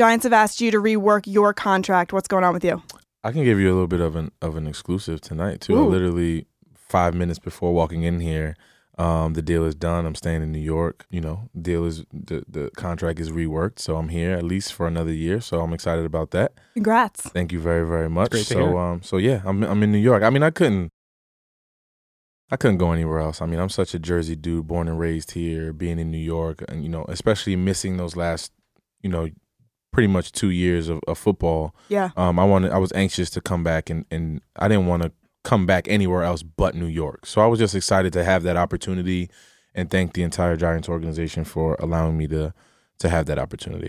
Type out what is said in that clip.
Giants have asked you to rework your contract. What's going on with you? I can give you a little bit of an of an exclusive tonight too. Ooh. Literally five minutes before walking in here, um, the deal is done. I'm staying in New York. You know, deal is the the contract is reworked, so I'm here at least for another year. So I'm excited about that. Congrats. Thank you very very much. great so hear. um, so yeah, I'm I'm in New York. I mean, I couldn't. I couldn't go anywhere else. I mean, I'm such a Jersey dude, born and raised here, being in New York, and you know, especially missing those last, you know, pretty much two years of, of football. Yeah. Um, I wanted, I was anxious to come back, and and I didn't want to come back anywhere else but New York. So I was just excited to have that opportunity, and thank the entire Giants organization for allowing me to to have that opportunity.